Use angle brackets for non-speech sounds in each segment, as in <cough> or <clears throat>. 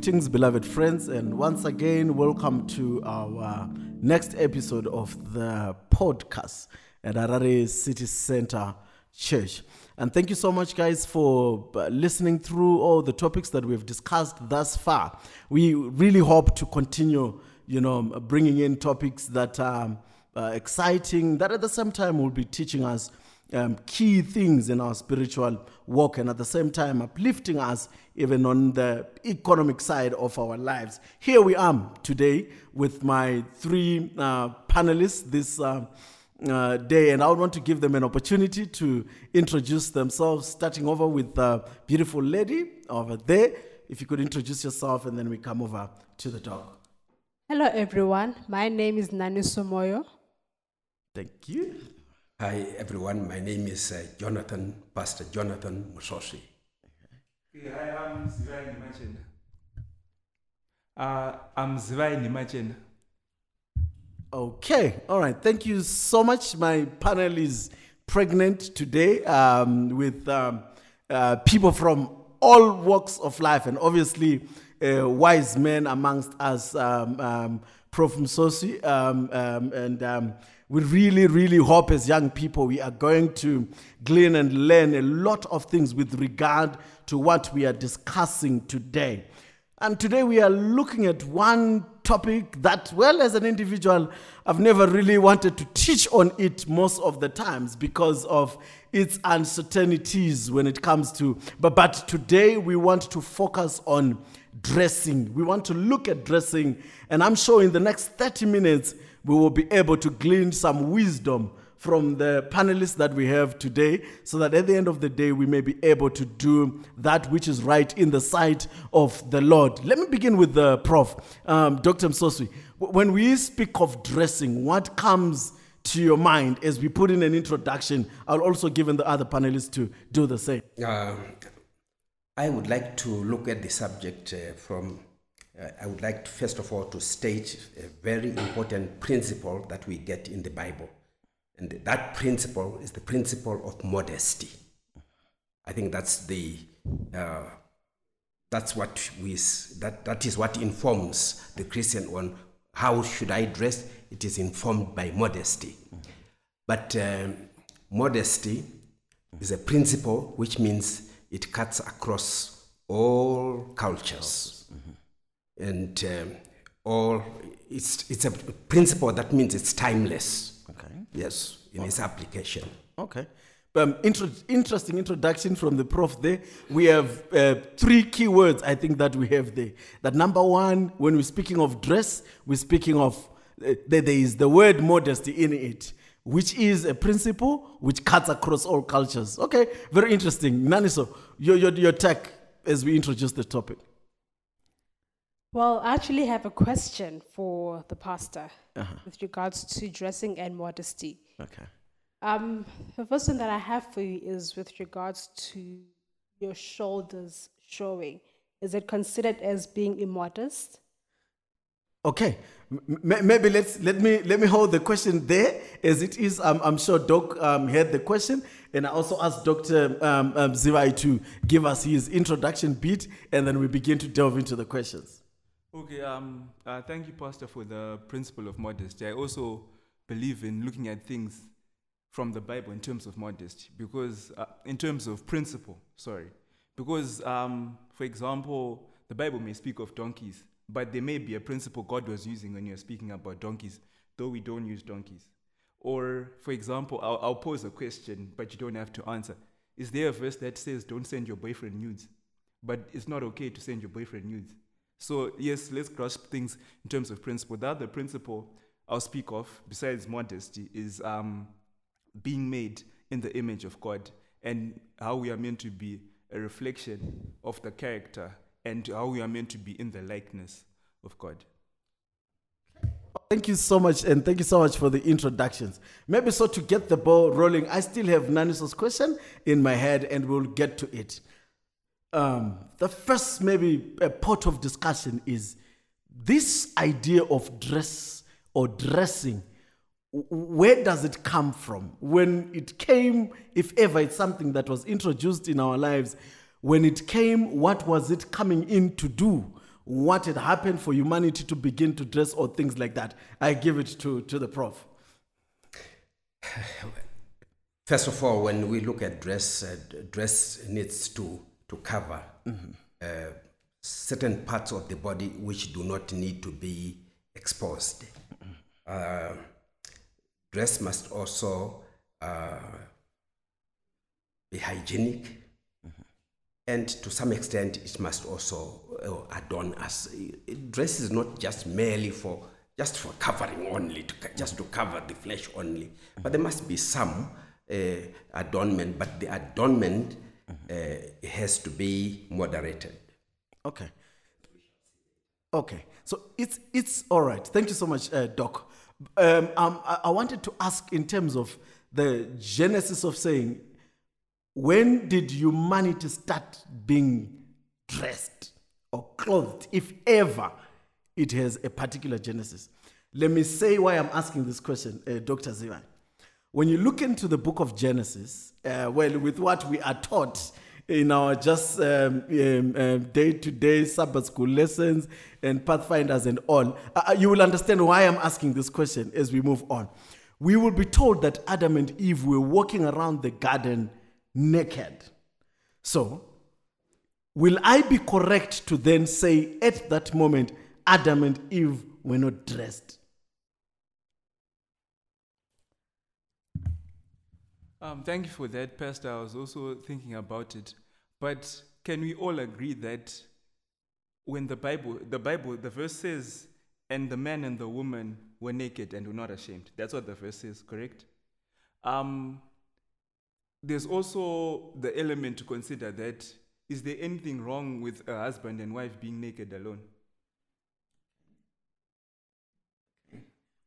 greetings, beloved friends, and once again, welcome to our next episode of the podcast at Harare City Center Church. And thank you so much, guys, for uh, listening through all the topics that we've discussed thus far. We really hope to continue, you know, bringing in topics that are uh, exciting, that at the same time will be teaching us um, key things in our spiritual walk and at the same time uplifting us even on the economic side of our lives. Here we are today with my three uh, panelists this uh, uh, day, and I want to give them an opportunity to introduce themselves, starting over with the beautiful lady over there. If you could introduce yourself, and then we come over to the dog. Hello, everyone. My name is Naniso Moyo. Thank you. Hi, everyone. My name is uh, Jonathan, Pastor Jonathan Musvosvi. Okay, hi, I'm Zivai Nimachena. Uh, I'm Zivai Nimachena. Okay, all right. Thank you so much. My panel is pregnant today um, with um, uh, people from all walks of life, and obviously, uh, wise men amongst us, um, um, Prof. Musvosvi. Um, um, and um, we really, really hope as young people we are going to glean and learn a lot of things with regard to what we are discussing today. And today we are looking at one topic that, well, as an individual, I've never really wanted to teach on it most of the times because of its uncertainties when it comes to. But, but today we want to focus on dressing. We want to look at dressing. And I'm sure in the next 30 minutes, we will be able to glean some wisdom from the panelists that we have today so that at the end of the day we may be able to do that which is right in the sight of the Lord. Let me begin with the prof, um, Dr. Musvosvi. When we speak of dressing, what comes to your mind as we put in an introduction? I'll also give in the other panelists to do the same. Uh, I would like to look at the subject uh, from, I would like to, first of all to state a very important principle that we get in the Bible. And that principle is the principle of modesty. I think that's the uh, that's what we that that is what informs the Christian on how should I dress. It is informed by modesty, but um, modesty is a principle which means it cuts across all cultures and um, all. It's it's a principle that means it's timeless. Okay. Yes, in its application. Okay. Um, intro- interesting introduction from the prof there. We have uh, three key words I think that we have there. That number one, when we're speaking of dress, we're speaking of, uh, there there is the word modesty in it, which is a principle which cuts across all cultures. Okay, very interesting. Naniso, your, your, your tech as we introduce the topic. Well, I actually have a question for the pastor Uh-huh. with regards to dressing and modesty. Okay. Um, the first one that I have for you is with regards to your shoulders showing. Is it considered as being immodest? Okay, M- maybe let's let me let me hold the question there as it is. Um, I'm sure Doc um, heard the question, and I also asked Doctor um, um, Zivai to give us his introduction bit, and then we begin to delve into the questions. Okay, um, uh, thank you, Pastor, for the principle of modesty. I also believe in looking at things from the Bible in terms of modesty, because uh, in terms of principle, sorry, because um, for example, the Bible may speak of donkeys, but there may be a principle God was using when you're speaking about donkeys, though we don't use donkeys. Or, for example, I'll, I'll pose a question, but you don't have to answer. Is there a verse that says, "Don't send your boyfriend nudes"? But it's not okay to send your boyfriend nudes. So, yes, let's grasp things in terms of principle. The other principle I'll speak of, besides modesty, is um, being made in the image of God and how we are meant to be a reflection of the character and how we are meant to be in the likeness of God. Thank you so much, and thank you so much for the introductions. Maybe so to get the ball rolling, I still have Naniso's question in my head, and we'll get to it. Um, the first, maybe a part of discussion is this idea of dress or dressing. Where does it come from? When it came, if ever it's something that was introduced in our lives, when it came, what was it coming in to do? what had happened for humanity to begin to dress or things like that. I give it to, to the prof. <sighs> First of all, when we look at dress, uh, dress needs to, to cover uh, certain parts of the body which do not need to be exposed. Uh, dress must also uh, be hygienic, and to some extent, it must also uh, adorn us. Dress is not just merely for just for covering only, to, just to cover the flesh only, but there must be some uh, adornment. But the adornment uh, it has to be moderated. Okay. Okay. So it's it's all right. Thank you so much, uh, Doc. Um, um, I, I wanted to ask in terms of the genesis of saying, when did humanity start being dressed or clothed, if ever it has a particular genesis? Let me say why I'm asking this question, uh, Dr. Zivan. When you look into the book of Genesis, uh, well, with what we are taught in our just um, um, day-to-day Sabbath school lessons and pathfinders and all, uh, you will understand why I'm asking this question as we move on. We will be told that Adam and Eve were walking around the garden naked. So, will I be correct to then say at that moment, Adam and Eve were not dressed? Um, thank you for that, Pastor. I was also thinking about it. But can we all agree that when the Bible, the Bible, the verse says, and the man and the woman were naked and were not ashamed. That's what the verse says, correct? Um, there's also the element to consider that is there anything wrong with a husband and wife being naked alone?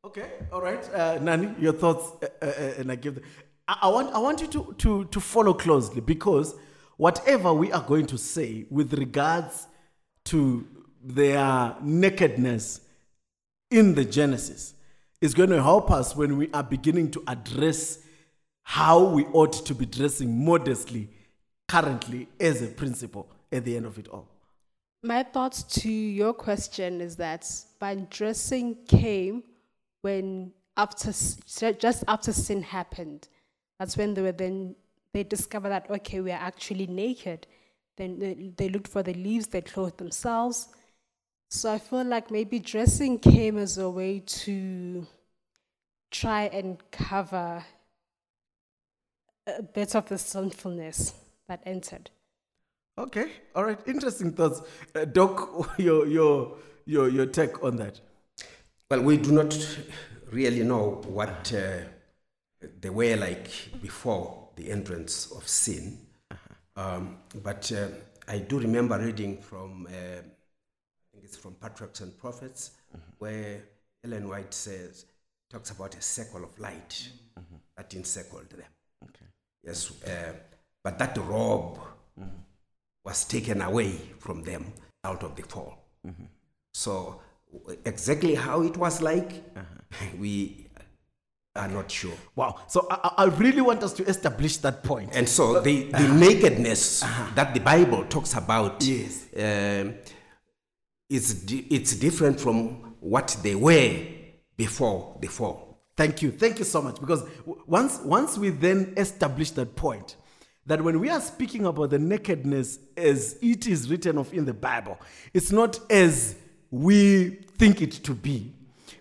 Okay, all right. Uh, Nani, your thoughts, uh, uh, uh, and I give. The, I, want I want you to, to to follow closely because whatever we are going to say with regards to their nakedness in the Genesis is going to help us when we are beginning to address how we ought to be dressing modestly currently as a principle at the end of it all. My thoughts to your question is that by dressing came when after just after sin happened. That's when they were then they discovered that okay we are actually naked. Then they, they looked for the leaves, they clothed themselves. So I feel like maybe dressing came as a way to try and cover a bit of the sinfulness that entered. Okay, all right. Interesting thoughts, uh, Doc. <laughs> Your your your your take on that. Well, we do not really know what uh, they were like before the entrance of sin. Um, but uh, I do remember reading from, uh, I think it's from Patriarchs and Prophets, where Ellen White says, talks about a circle of light that encircled them. Okay. Yes, uh, but that robe was taken away from them out of the fall. So, exactly how it was like, <laughs> we are not sure. Wow. So I, I really want us to establish that point. And so, the, the nakedness that the Bible talks about Yes. um, is di- it's different from what they were before the fall. Thank you. Thank you so much. Because w- once, once we then establish that point, that when we are speaking about the nakedness as it is written of in the Bible, it's not as we think it to be.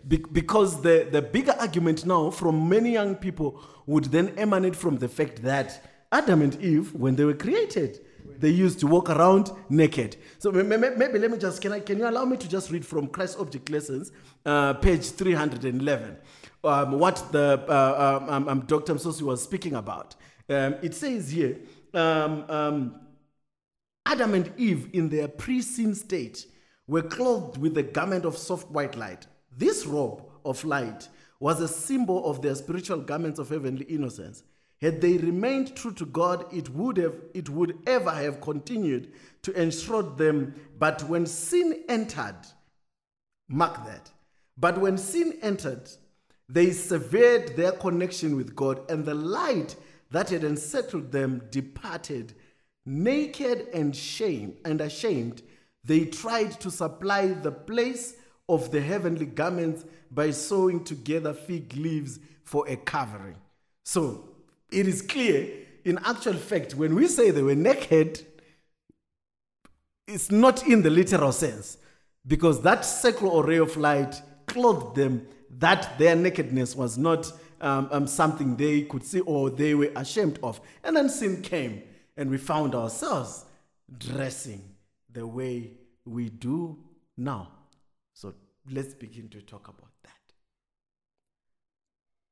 Be- because the, the bigger argument now from many young people would then emanate from the fact that Adam and Eve, when they were created, they used to walk around naked. So may- may- may- maybe let me just, can, I, can you allow me to just read from Christ Object Lessons, uh, page 311, um, what the uh, um, um, um, Dr. Musvosvi was speaking about. Um, it says here, um, Adam and Eve, in their pre sin state, were clothed with a garment of soft white light. This robe of light was a symbol of their spiritual garments of heavenly innocence. Had they remained true to God, it would have it would ever have continued to enshroud them. But when sin entered, mark that. But when sin entered, they severed their connection with God, and the light that had encircled them departed. Naked and shame and ashamed, They tried to supply the place of the heavenly garments by sewing together fig leaves for a covering. So it is clear, in actual fact, when we say they were naked, it's not in the literal sense because that circle or ray of light clothed them that their nakedness was not um, um, something they could see or they were ashamed of. And then sin came, and we found ourselves dressing the way we do now. Let's begin to talk about that.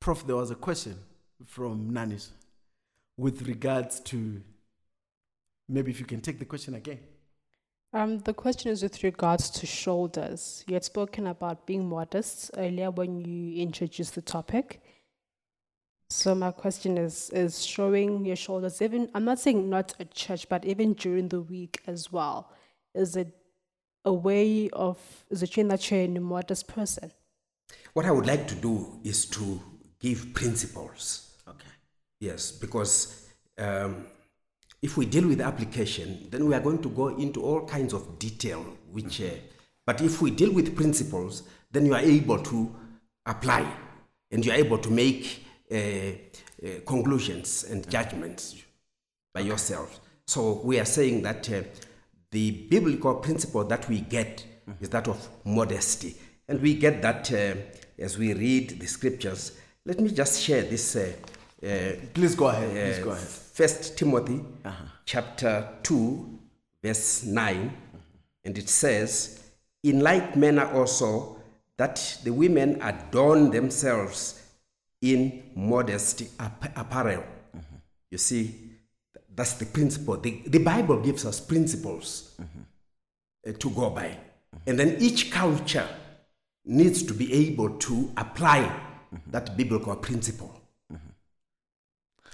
Prof, there was a question from Nanis with regards to maybe if you can take the question again. Um, the question is with regards to shoulders. You had spoken about being modest earlier when you introduced the topic. So my question is is showing your shoulders even I'm not saying not at church, but even during the week as well. Is it a way of is it showing that you're a modest person? What I would like to do is to give principles. Okay. Yes, because um, if we deal with application, then we are going to go into all kinds of detail. Which, uh, but if we deal with principles, then you are able to apply, and you are able to make uh, uh, conclusions and judgments by yourself. So we are saying that uh, the biblical principle that we get is that of modesty, and we get that uh, as we read the scriptures. Let me just share this. Uh, uh, Please go ahead. Please go ahead. First Timothy chapter 2 verse 9 and it says in like manner also that the women adorn themselves in modest ap- apparel you see that's the principle the, the bible gives us principles uh, to go by and then each culture needs to be able to apply that biblical principle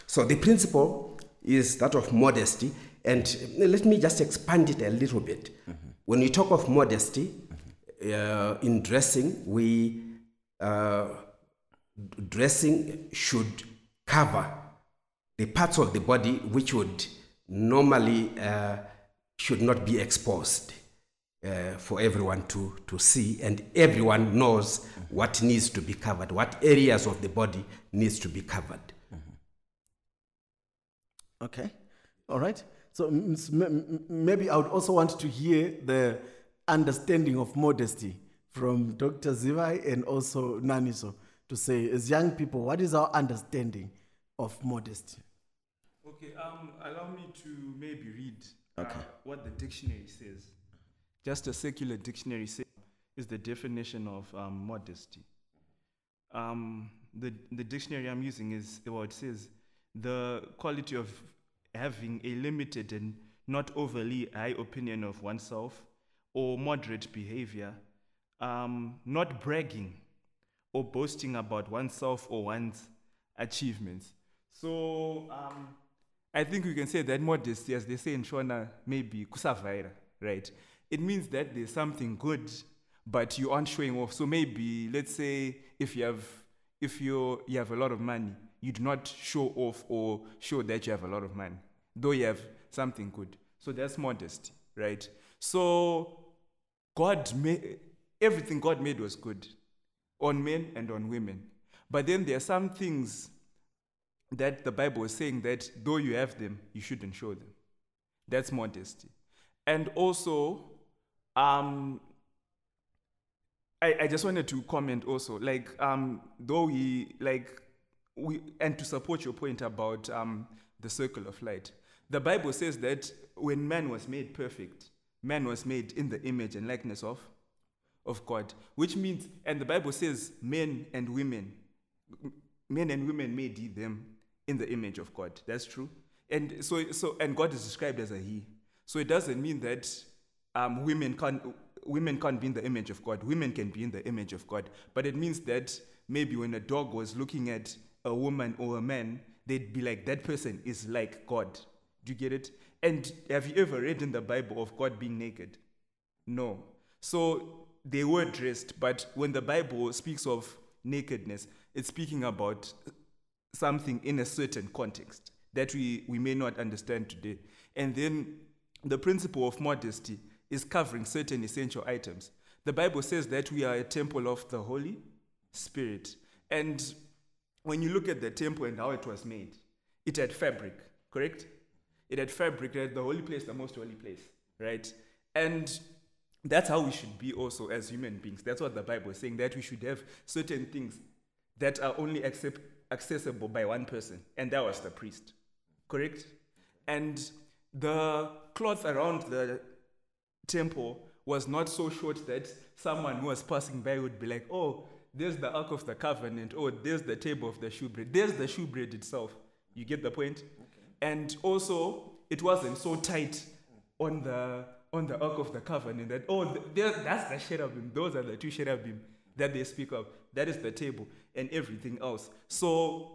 so the principle is that of modesty. And let me just expand it a little bit. When we talk of modesty uh, in dressing, we uh, dressing should cover the parts of the body which would normally uh, should not be exposed uh, for everyone to, to see and everyone knows what needs to be covered what areas of the body needs to be covered Okay. All right. So maybe I would also want to hear the understanding of modesty from Dr. Zivai and also Naniso to say, as young people, what is our understanding of modesty? Okay, um, allow me to maybe read uh, Okay. what the dictionary says. Just a secular dictionary says is the definition of um, modesty. Um, the, the dictionary I'm using is well, it says the quality of having a limited and not overly high opinion of oneself or moderate behavior, um, not bragging or boasting about oneself or one's achievements. So um, I think we can say that modesty, as they say in Shona, maybe kusavaira, right? It means that there's something good, but you aren't showing off. So maybe let's say if you have if you you have a lot of money, you do not show off or show that you have a lot of money, though you have something good. So that's modesty, right? So God made everything God made was good on men and on women. But then there are some things that the Bible is saying that though you have them, you shouldn't show them. That's modesty. And also, um, I, I just wanted to comment also, like, um, though we, like, we, and to support your point about um, the circle of light, the Bible says that when man was made perfect, man was made in the image and likeness of, of God, which means, and the Bible says men and women, men and women made them in the image of God. That's true. And so, so and God is described as a he. So it doesn't mean that um, women can't women can't be in the image of God. Women can be in the image of God. But it means that maybe when a dog was looking at a woman or a man, they'd be like, that person is like God. Do you get it? And have you ever read in the Bible of God being naked? No. So they were dressed, but when the Bible speaks of nakedness, it's speaking about something in a certain context that we, we may not understand today. And then the principle of modesty is covering certain essential items. The Bible says that we are a temple of the Holy Spirit. And when you look at the temple and how it was made, it had fabric, correct? It had fabric, had the holy place, the most holy place, right? And that's how we should be also as human beings. That's what the Bible is saying, that we should have certain things that are only accept, accessible by one person, and that was the priest, correct? And the cloth around the temple was not so short that someone who was passing by would be like, oh, there's the Ark of the Covenant, oh, there's the table of the shewbread, there's the shewbread itself. You get the point? Okay. And also, it wasn't so tight on the on the Ark of the Covenant that, oh, there, that's the cherubim. Those are the two cherubim that they speak of. That is the table and everything else. So,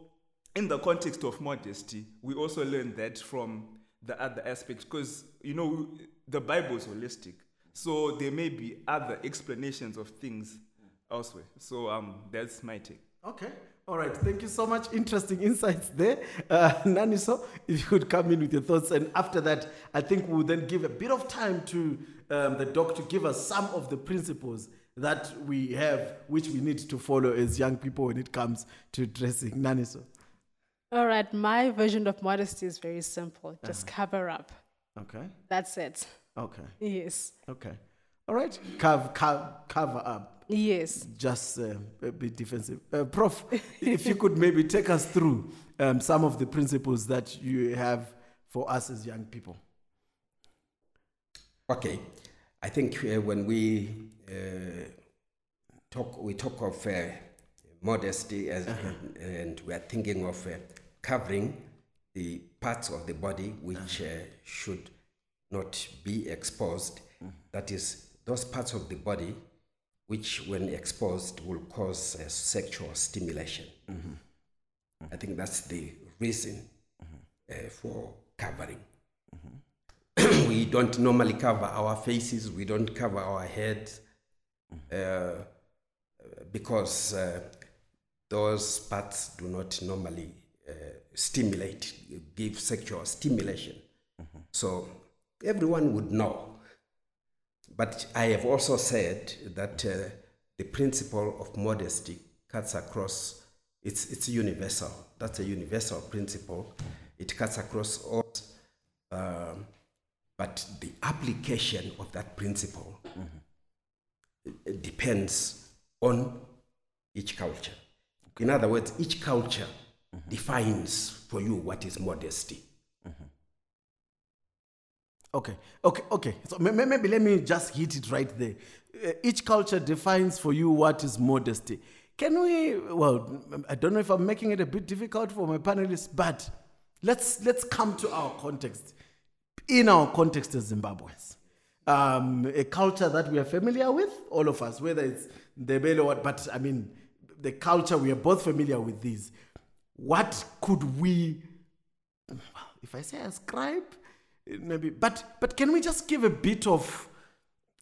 in the context of modesty, we also learn that from the other aspects because, you know, the Bible is holistic. So, there may be other explanations of things elsewhere. So, um, that's my take. Okay. All right, thank you so much. Interesting insights there. Uh, <laughs> Naniso, if you could come in with your thoughts. And after that, I think we'll then give a bit of time to um, the doc to give us some of the principles that we have, which we need to follow as young people when it comes to dressing. Naniso. All right, my version of modesty is very simple just uh-huh. cover up. Okay. That's it. Okay. Yes. Okay. All right, cover, cover, cover up. Yes. Just uh, a bit defensive. Uh, Prof, if you could maybe take us through um, some of the principles that you have for us as young people. Okay. I think uh, when we uh, talk, we talk of uh, modesty as, uh-huh. and, and, we are thinking of uh, covering the parts of the body which uh-huh. should not be exposed. Mm-hmm. That is, those parts of the body which, when exposed, will cause uh, sexual stimulation. Mm-hmm. Mm-hmm. I think that's the reason uh, for covering. <clears throat> We don't normally cover our faces, we don't cover our heads mm-hmm. uh, because uh, those parts do not normally uh, stimulate, give sexual stimulation. Mm-hmm. So everyone would know but I have also said that uh, the principle of modesty cuts across, it's, it's universal. That's a universal principle. It cuts across all, um, but the application of that principle mm-hmm. depends on each culture. In other words, each culture mm-hmm. defines for you what is modesty. Mm-hmm. Okay, okay, okay. So maybe let me just hit it right there. Uh, each culture defines for you what is modesty. Can we? Well, I don't know if I'm making it a bit difficult for my panelists, but let's let's come to our context. In our context as Zimbabweans, um, a culture that we are familiar with, all of us, whether it's the or what, but I mean, the culture we are both familiar with. These, what could we? well, If I say ascribe maybe but but can we just give a bit of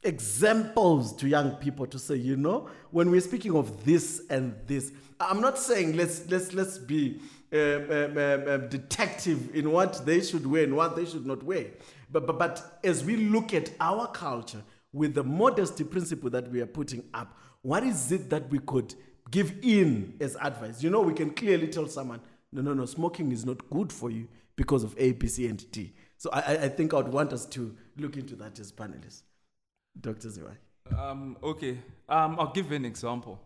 examples to young people to say you know when we're speaking of this and this i'm not saying let's let's let's be um, um, um, um, detective in what they should wear and what they should not wear but, but but as we look at our culture with the modesty principle that we are putting up what is it that we could give in as advice you know we can clearly tell someone no no no smoking is not good for you because of a b c and d so I, I think I would want us to look into that as panelists. Dr. Zivai. Um, okay, um, I'll give an example.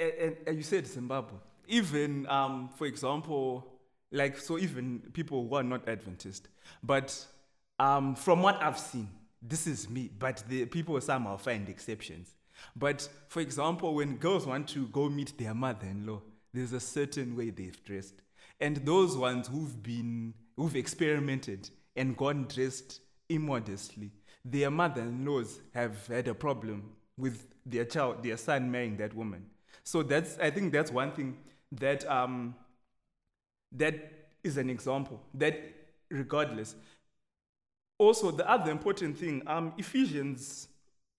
And, and you said Zimbabwe. Even, um, for example, like, so even people who are not Adventist, but um, from what I've seen, this is me, but the people somehow find exceptions. But for example, when girls want to go meet their mother in law, there's a certain way they've dressed. And those ones who've been who've experimented and gone dressed immodestly, their mother-in-laws have had a problem with their child, their son marrying that woman. So that's, I think that's one thing that, um, that is an example. That regardless. Also, the other important thing, um, Ephesians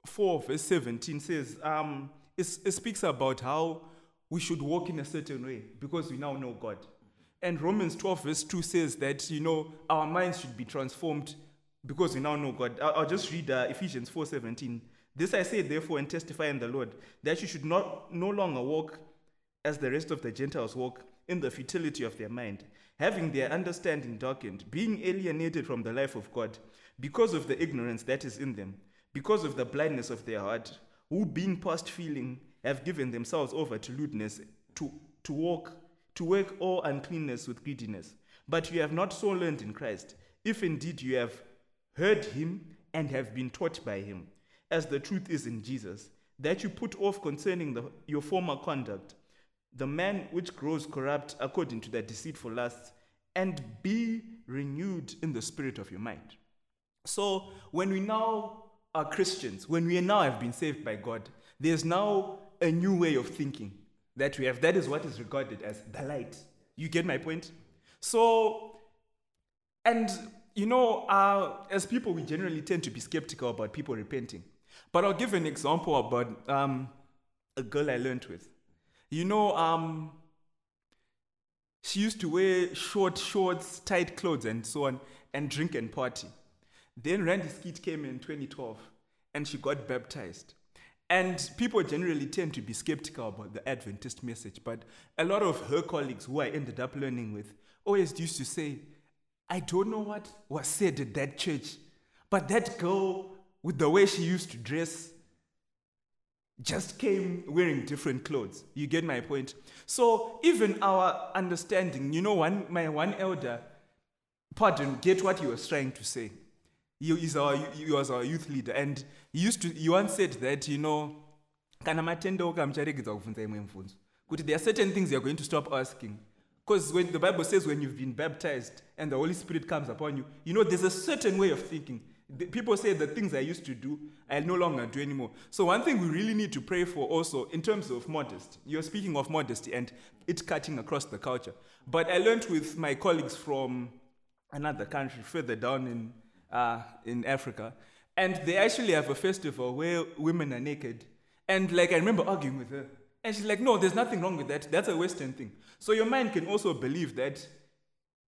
4 verse 17 says, um, it, it speaks about how we should walk in a certain way because we now know God. And Romans 12, verse 2 says that, you know, our minds should be transformed because we now know God. I'll, just read uh, Ephesians 4:17. This I say, therefore, and testify in the Lord, that you should not no longer walk as the rest of the Gentiles walk in the futility of their mind, having their understanding darkened, being alienated from the life of God, because of the ignorance that is in them, because of the blindness of their heart, who being past feeling have given themselves over to lewdness, to, to walk, to work all uncleanness with greediness. But you have not so learned in Christ, if indeed you have heard him and have been taught by him, as the truth is in Jesus, that you put off concerning the, your former conduct the man which grows corrupt according to their deceitful lusts, and be renewed in the spirit of your mind. So, when we now are Christians, when we now have been saved by God, there's now a new way of thinking that we have. That is what is regarded as the light. You get my point? So, and you know, uh, as people, we generally tend to be skeptical about people repenting. But I'll give an example about um, a girl I learned with. You know, um, she used to wear short shorts, tight clothes, and so on, and drink and party. Then Randy Skeete came in 2012, and she got baptized. And people generally tend to be skeptical about the Adventist message, but a lot of her colleagues who I ended up learning with always used to say, I don't know what was said at that church, but that girl, with the way she used to dress, just came wearing different clothes. You get my point? So even our understanding, you know, one my one elder, pardon, get what he was trying to say. He, is our, he was our youth leader, and he used to he once said that, you know, kana matenda okamucharegedza kuvhunza imwe mibvunzo kuti there are certain things you're going to stop asking because when the bible says when you've been baptized and the holy spirit comes upon you you know there's a certain way of thinking people say the things I used to do, I no longer do anymore. So, one thing we really need to pray for also in terms of modesty, you're speaking of modesty and it's cutting across the culture. But I learned with my colleagues from another country further down in, uh, in Africa, and they actually have a festival where women are naked. And like, I remember arguing with her, and she's like, no, there's nothing wrong with that. That's a Western thing. So, your mind can also believe that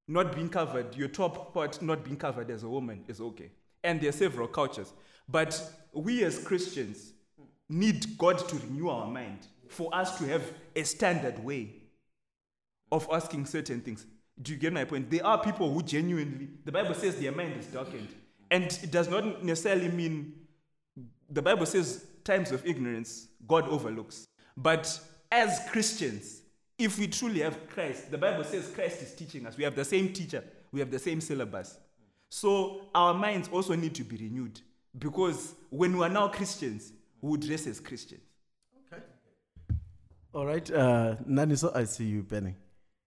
not being covered, your top part not being covered as a woman is okay and there are several cultures. But we as Christians need God to renew our mind for us to have a standard way of asking certain things. Do you get my point? There are people who genuinely, the Bible says their mind is darkened. And it does not necessarily mean, the Bible says times of ignorance, God overlooks. But as Christians, if we truly have Christ, the Bible says Christ is teaching us. We have the same teacher, we have the same syllabus. So our minds also need to be renewed because when we are now Christians, we dress as Christians. Okay. All right. Uh, Naniso, I see you, Benny.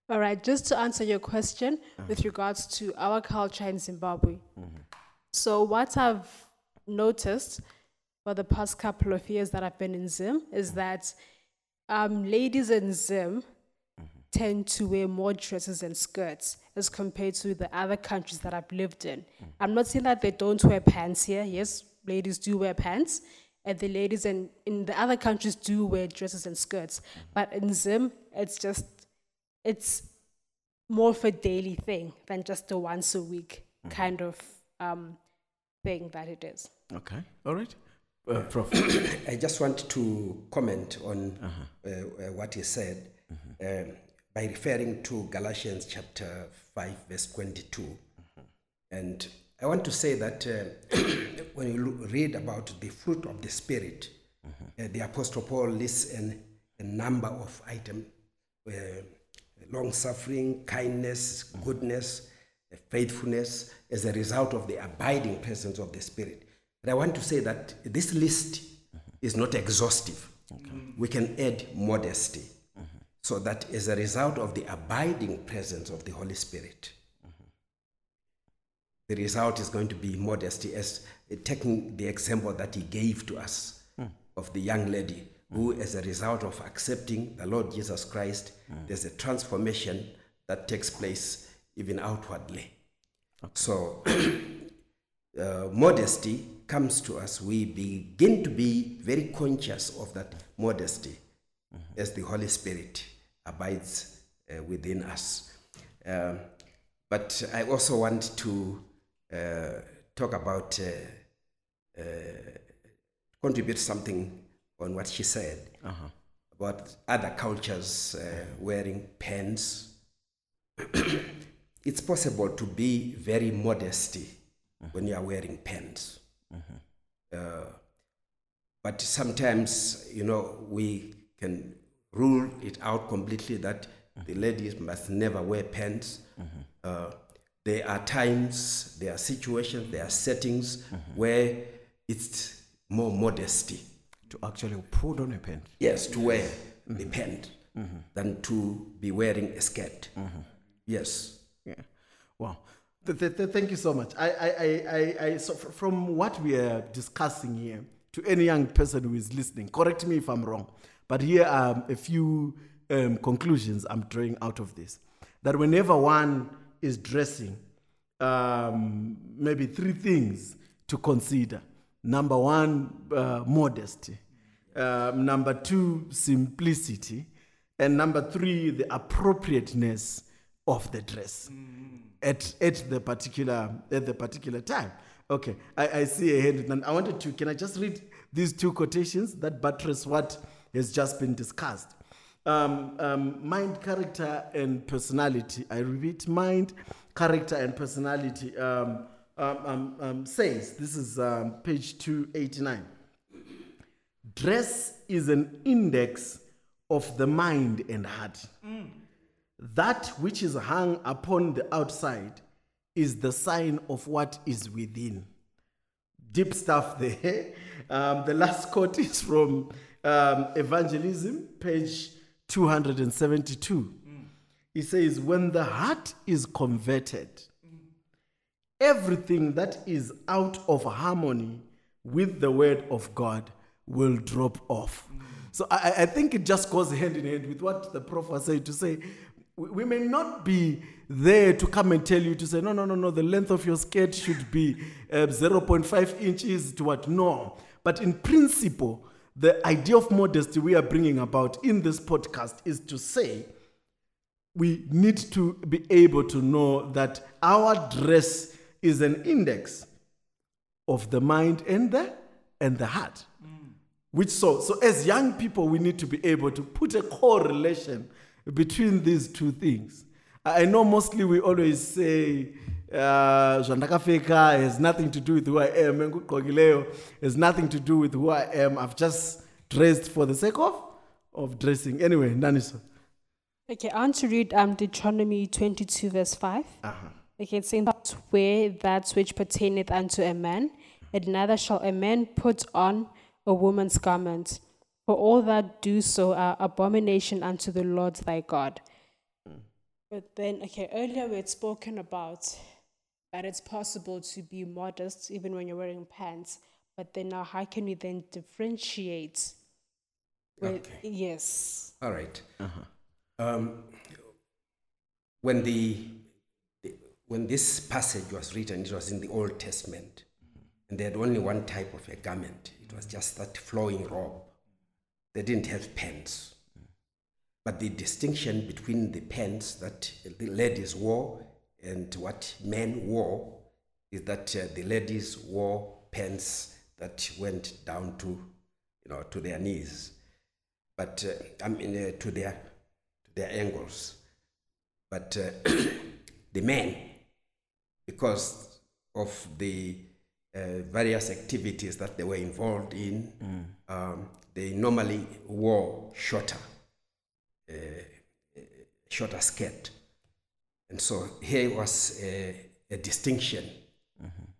All right. Just to answer your question uh-huh. with regards to our culture in Zimbabwe. Mm-hmm. So, what I've noticed for the past couple of years that I've been in Zim is that um, ladies in Zim tend to wear more dresses and skirts as compared to the other countries that I've lived in. I'm not saying that they don't wear pants here. Yes, ladies do wear pants, and the ladies in, in the other countries do wear dresses and skirts. But in Zim, it's just, it's more of a daily thing than just a once a week mm. kind of um, thing that it is. Okay, all right. Uh, Prof. <coughs> I just want to comment on uh-huh. uh, uh, what he said. Mm-hmm. Um, by referring to Galatians chapter 5, verse 22. Mm-hmm. And I want to say that uh, <coughs> when you read about the fruit of the Spirit, mm-hmm. uh, the Apostle Paul lists an, a number of items uh, long suffering, kindness, mm-hmm. goodness, uh, faithfulness, as a result of the abiding presence of the Spirit. But I want to say that this list is not exhaustive. Okay. We can add modesty so that as a result of the abiding presence of the Holy Spirit, mm-hmm. the result is going to be modesty, as uh, taking the example that he gave to us mm. of the young lady who, as a result of accepting the Lord Jesus Christ, mm. there's a transformation that takes place even outwardly. Okay. So, <clears throat> uh, modesty comes to us. We begin to be very conscious of that modesty as the Holy Spirit abides uh, within us. Uh, but I also want to uh, talk about, uh, uh, contribute something on what she said about other cultures uh, wearing pants. <coughs> it's possible to be very modesty when you are wearing pants. Uh, but sometimes, you know, we can rule it out completely that the ladies must never wear pants. Uh, there are times, there are situations, there are settings where it's more modesty. To actually put on a pen. Yes, to wear the pant than to be wearing a skirt. Yes. Yeah. Wow. Th- th- th- thank you so much. I, I, I, I, I so fr- from what we are discussing here, to any young person who is listening, correct me if I'm wrong, but here are a few um, conclusions I'm drawing out of this. That whenever one is dressing, um, maybe three things to consider. Number one, uh, modesty. Um, number two, simplicity. And number three, the appropriateness of the dress at, at the particular at the particular time. Okay, I, I see a hand. I wanted to. Can I just read these two quotations that buttress what has just been discussed? Um, um, mind, character, and personality. I repeat, mind, character, and personality. Um, um, um, um, says this is um, page two eighty nine. Dress is an index of the mind and heart. That which is hung upon the outside is the sign of what is within. Deep stuff there. <laughs> Um, the last quote is from um, Evangelism, page 272. He says, When the heart is converted, everything that is out of harmony with the word of God will drop off. So I, I think it just goes hand in hand with what the was saying to say, we we may not be there to come and tell you to say, no, no, no, no, the length of your skirt should be uh, 0.5 inches to what? No. But in principle, the idea of modesty we are bringing about in this podcast is to say, we need to be able to know that our dress is an index of the mind and the and the heart. Which so so as young people we need to be able to put a correlation between these two things. I know mostly we always say uh, zvandakapfeka has nothing to do with who i am engugqokileyo has nothing to do with who i am i've just dressed for the sake of of dressing anyway naniso Okay, I want to read um, Deuteronomy 22, verse 5. uh-huh. Okay, it's saying, "Not wear that which pertaineth unto a man, and neither shall a man put on a woman's garment. For all that do so are abomination unto the Lord thy God. But then, okay, earlier we had spoken about that it's possible to be modest even when you're wearing pants. But then now, how can we then differentiate? With, Yes. All right. Uh Um, when the, the when this passage was written, it was in the Old Testament, and they had only one type of a garment. It was just that flowing robe. They didn't have pants. But the distinction between the pants that the ladies wore and what men wore is that uh, the ladies wore pants that went down to, you know, to their knees, but uh, I mean uh, to their to their ankles. But uh, <clears throat> the men, because of the uh, various activities that they were involved in, um, they normally wore shorter, uh, shorter skirt. And so here was a, a distinction.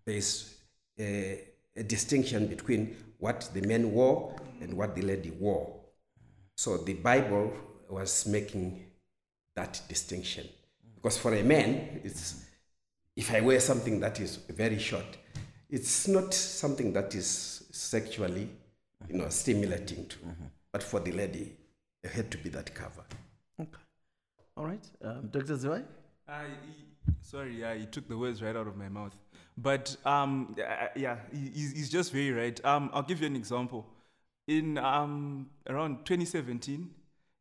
There's a, a distinction between what the men wore and what the lady wore. So the Bible was making that distinction. Because for a man, it's if I wear something that is very short, it's not something that is sexually, you know, stimulating to. But for the lady, it had to be that cover. okay all right um, dr Zwai? I, sorry, yeah, he took the words right out of my mouth. But um, yeah, yeah, he, he's he's just very right. Um, I'll give you an example. In um, around 2017,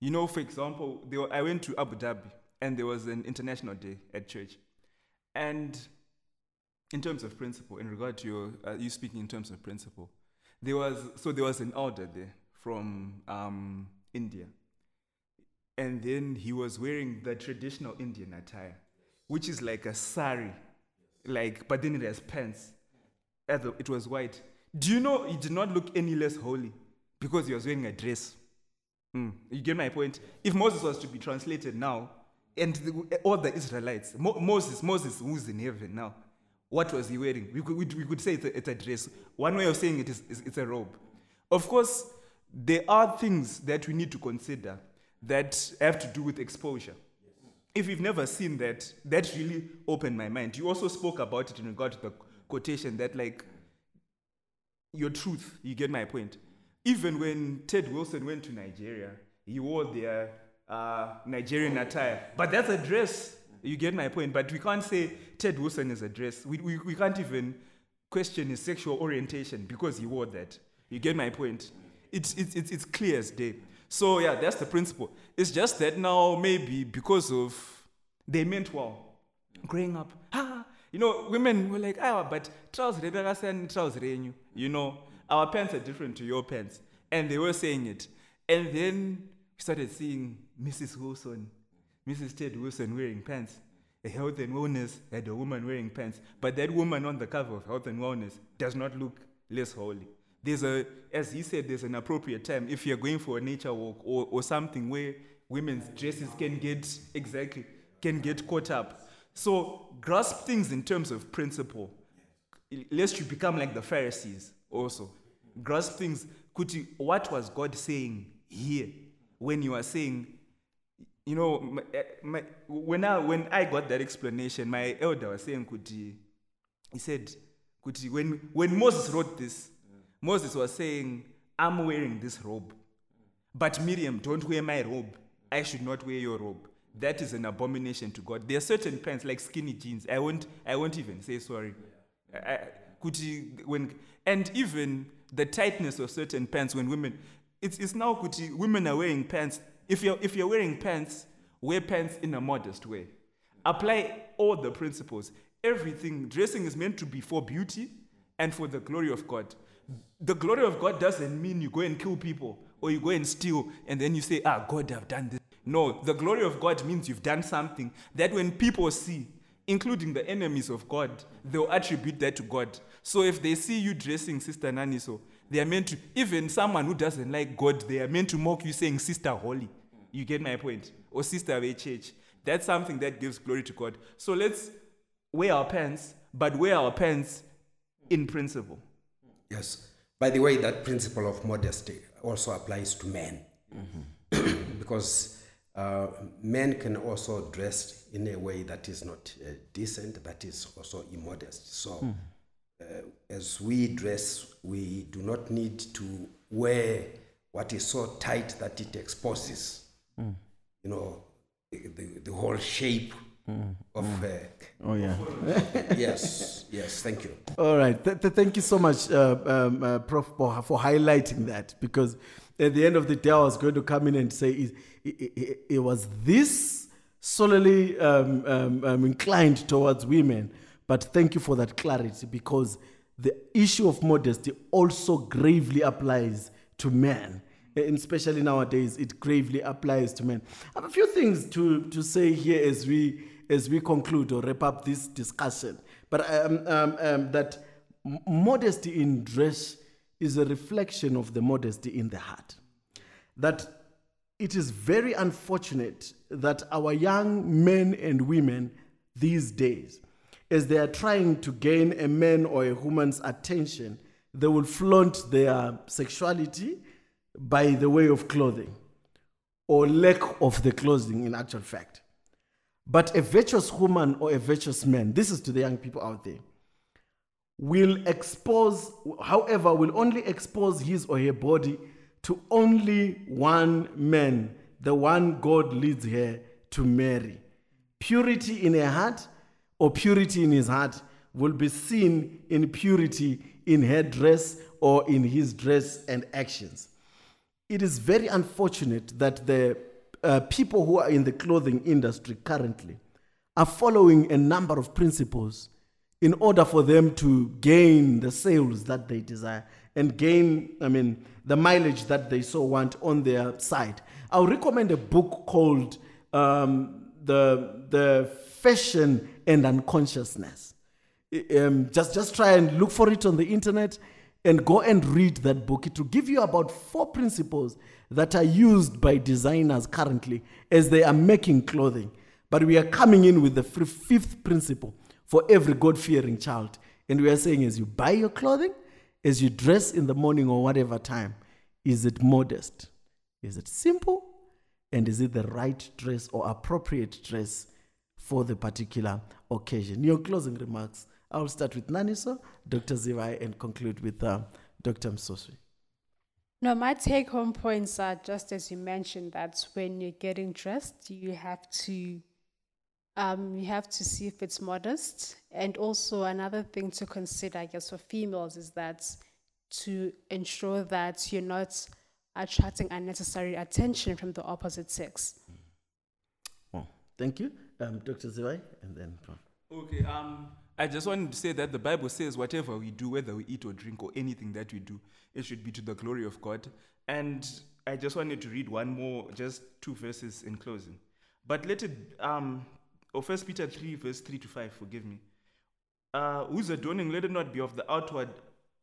you know, for example, were, I went to Abu Dhabi and there was an international day at church, and in terms of principle, in regard to your, uh, you speaking in terms of principle, there was, so there was an order there from um, India. And then he was wearing the traditional Indian attire, which is like a sari, like, but then it has pants. It was white. Do you know he did not look any less holy because he was wearing a dress? Mm, you get my point? If Moses was to be translated now, and the, all the Israelites, Mo- Moses, Moses, who's in heaven now, what was he wearing? We could, we, we could say it's a, it's a dress. One way of saying it is, is it's a robe. Of course, there are things that we need to consider that have to do with exposure. If you've never seen that, that really opened my mind. You also spoke about it in regard to the quotation that, like, your truth, you get my point. Even when Ted Wilson went to Nigeria, he wore their uh, Nigerian attire. But that's a dress. You get my point. But we can't say Ted Wilson is a dress. We, we, we can't even question his sexual orientation because he wore that. You get my point? It's, it's, it's, it's clear as day. So, yeah, that's the principle. It's just that now, maybe because of they meant well. Growing up, ah, you know, women were like, ah, but trousers, and trousers, you know, our pants are different to your pants. And they were saying it. And then we started seeing Mrs. Wilson, Mrs. Ted Wilson wearing pants. A health and wellness had a woman wearing pants. But that woman on the cover of health and wellness does not look less holy. There's a, as he said, there's an appropriate time if you're going for a nature walk or, or something where women's dresses can get exactly can get caught up. So grasp things in terms of principle, lest you become like the Pharisees also. Grasp things. Could you, what was God saying here when you are saying, you know, my, eh, my, when I when I got that explanation, my elder was saying, could he, said, he, when when Moses wrote this, Moses was saying, I'm wearing this robe. But Miriam, don't wear my robe. I should not wear your robe. That is an abomination to God. There are certain pants like skinny jeans. I won't, I won't even say sorry. I, could you, when, and even the tightness of certain pants when women, it's, it's now could you, women are wearing pants. If you're, if you're wearing pants, wear pants in a modest way. Apply all the principles. Everything, dressing is meant to be for beauty and for the glory of God the glory of God doesn't mean you go and kill people or you go and steal and then you say, ah, God, I've done this. No, the glory of God means you've done something that when people see, including the enemies of God, they'll attribute that to God. So if they see you dressing Sister Nani, so they are meant to, even someone who doesn't like God, they are meant to mock you saying Sister Holy. You get my point? Or Sister of a church. That's something that gives glory to God. So let's wear our pants, but wear our pants in principle. Yes. By the way, that principle of modesty also applies to men. Mm-hmm. <clears throat> because uh, men can also dress in a way that is not uh, decent, that is also immodest. So, mm. uh, as we dress, we do not need to wear what is so tight that it exposes, mm. you know, the, the, the whole shape Mm. Of, mm. Uh, oh yeah. <laughs> yes. Yes. Thank you. All right. Th- th- thank you so much, uh, um, uh, Prof, for, for highlighting that because at the end of the day, I was going to come in and say it, it, it, it was this solely um, um, um, inclined towards women, but thank you for that clarity because the issue of modesty also gravely applies to men and especially nowadays, it gravely applies to men. I have a few things to, to say here as we as we conclude or wrap up this discussion. But um, um, um, that modesty in dress is a reflection of the modesty in the heart. That it is very unfortunate that our young men and women these days, as they are trying to gain a man or a woman's attention, they will flaunt their sexuality by the way of clothing or lack of the clothing in actual fact. But a virtuous woman or a virtuous man, this is to the young people out there, will expose, however, will only expose his or her body to only one man, the one God leads her to marry. Purity in her heart or purity in his heart will be seen in purity in her dress or in his dress and actions. It is very unfortunate that the uh, people who are in the clothing industry currently are following a number of principles in order for them to gain the sales that they desire and gain, I mean, the mileage that they so want on their side. I'll recommend a book called um, the, the Fashion and Unconsciousness. Um, just, just try and look for it on the internet and go and read that book. It will give you about four principles that are used by designers currently as they are making clothing. But we are coming in with the fifth principle for every God fearing child. And we are saying, as you buy your clothing, as you dress in the morning or whatever time, is it modest? Is it simple? And is it the right dress or appropriate dress for the particular occasion? Your closing remarks. I'll start with Naniso, Dr. Zivai, and conclude with uh, Dr. Musvosvi. No, my take home points are just as you mentioned that when you're getting dressed, you have to um, you have to see if it's modest. And also another thing to consider, I guess, for females is that to ensure that you're not attracting unnecessary attention from the opposite sex. Well, thank you, um, Dr. Zivai, and then Prof. Okay, um, I just wanted to say that the Bible says whatever we do, whether we eat or drink or anything that we do, it should be to the glory of God. And I just wanted to read one more, just two verses in closing. But let it, um, or First Peter 3, verse 3 to 5, forgive me. Uh, whose adorning let it not be of the outward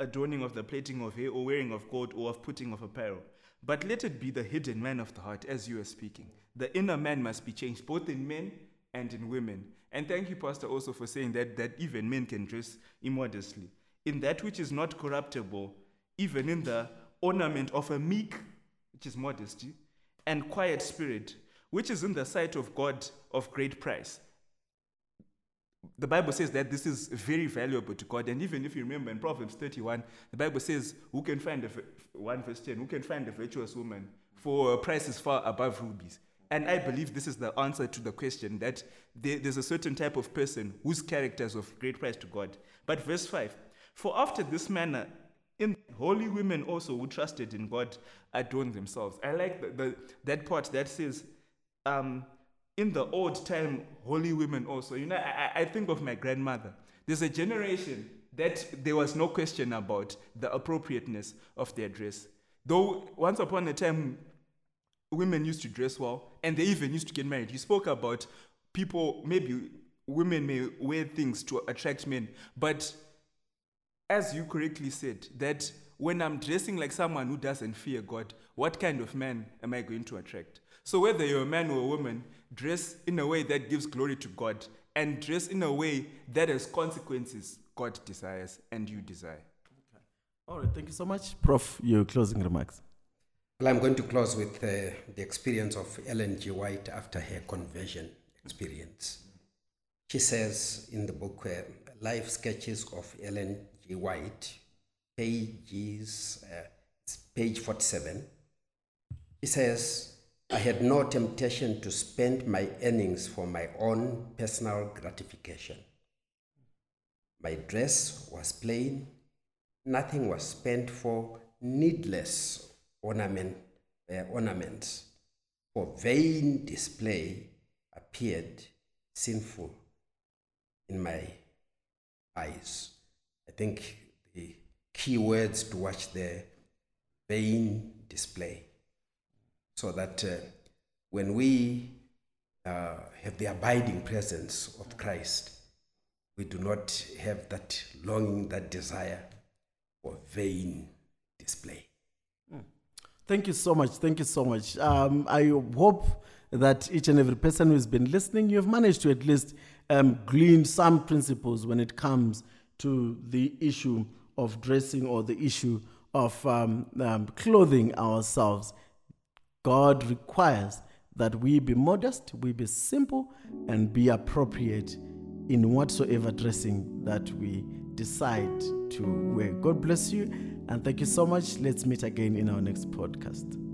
adorning of the plaiting of hair or wearing of gold or of putting of apparel, but let it be the hidden man of the heart, as you are speaking. The inner man must be changed, both in men and in women. And thank you, Pastor, also for saying that, that even men can dress immodestly. In that which is not corruptible, even in the ornament of a meek, which is modesty, and quiet spirit, which is in the sight of God of great price the Bible says that this is very valuable to God. And even if you remember in Proverbs 31, the Bible says, Who can find a, 1 verse 10, who can find a virtuous woman? For price is far above rubies. And I believe this is the answer to the question that there- there's a certain type of person whose character is of great price to God. But verse 5 For after this manner, in holy women also who trusted in God adorned themselves. I like the, the, that part that says, um, in the old time, holy women also. You know, I- I think of my grandmother. There's a generation that there was no question about the appropriateness of their dress. Though once upon a time, women used to dress well and they even used to get married. You spoke about people, maybe women may wear things to attract men, but as you correctly said, that when I'm dressing like someone who doesn't fear God, what kind of man am I going to attract? So, whether you're a man or a woman, dress in a way that gives glory to God and dress in a way that has consequences God desires and you desire. All right, thank you so much. Prof, your closing remarks. Well, I'm going to close with uh, the experience of Ellen G. White after her conversion experience. She says in the book uh, Life Sketches of Ellen G. White, pages, uh, page 47, she says, I had no temptation to spend my earnings for my own personal gratification. My dress was plain, nothing was spent for needless ornament, uh, ornaments, for vain display appeared sinful in my eyes. I think the key words to watch there vain display. So that uh, when we uh, have the abiding presence of Christ, we do not have that longing, that desire for vain display. Thank you so much. Thank you so much. Um, I hope that each and every person who's been listening, you have managed to at least um, glean some principles when it comes to the issue of dressing or the issue of um, um, clothing ourselves. God requires that we be modest, we be simple, and be appropriate in whatsoever dressing that we decide to wear. God bless you, and thank you so much. Let's meet again in our next podcast.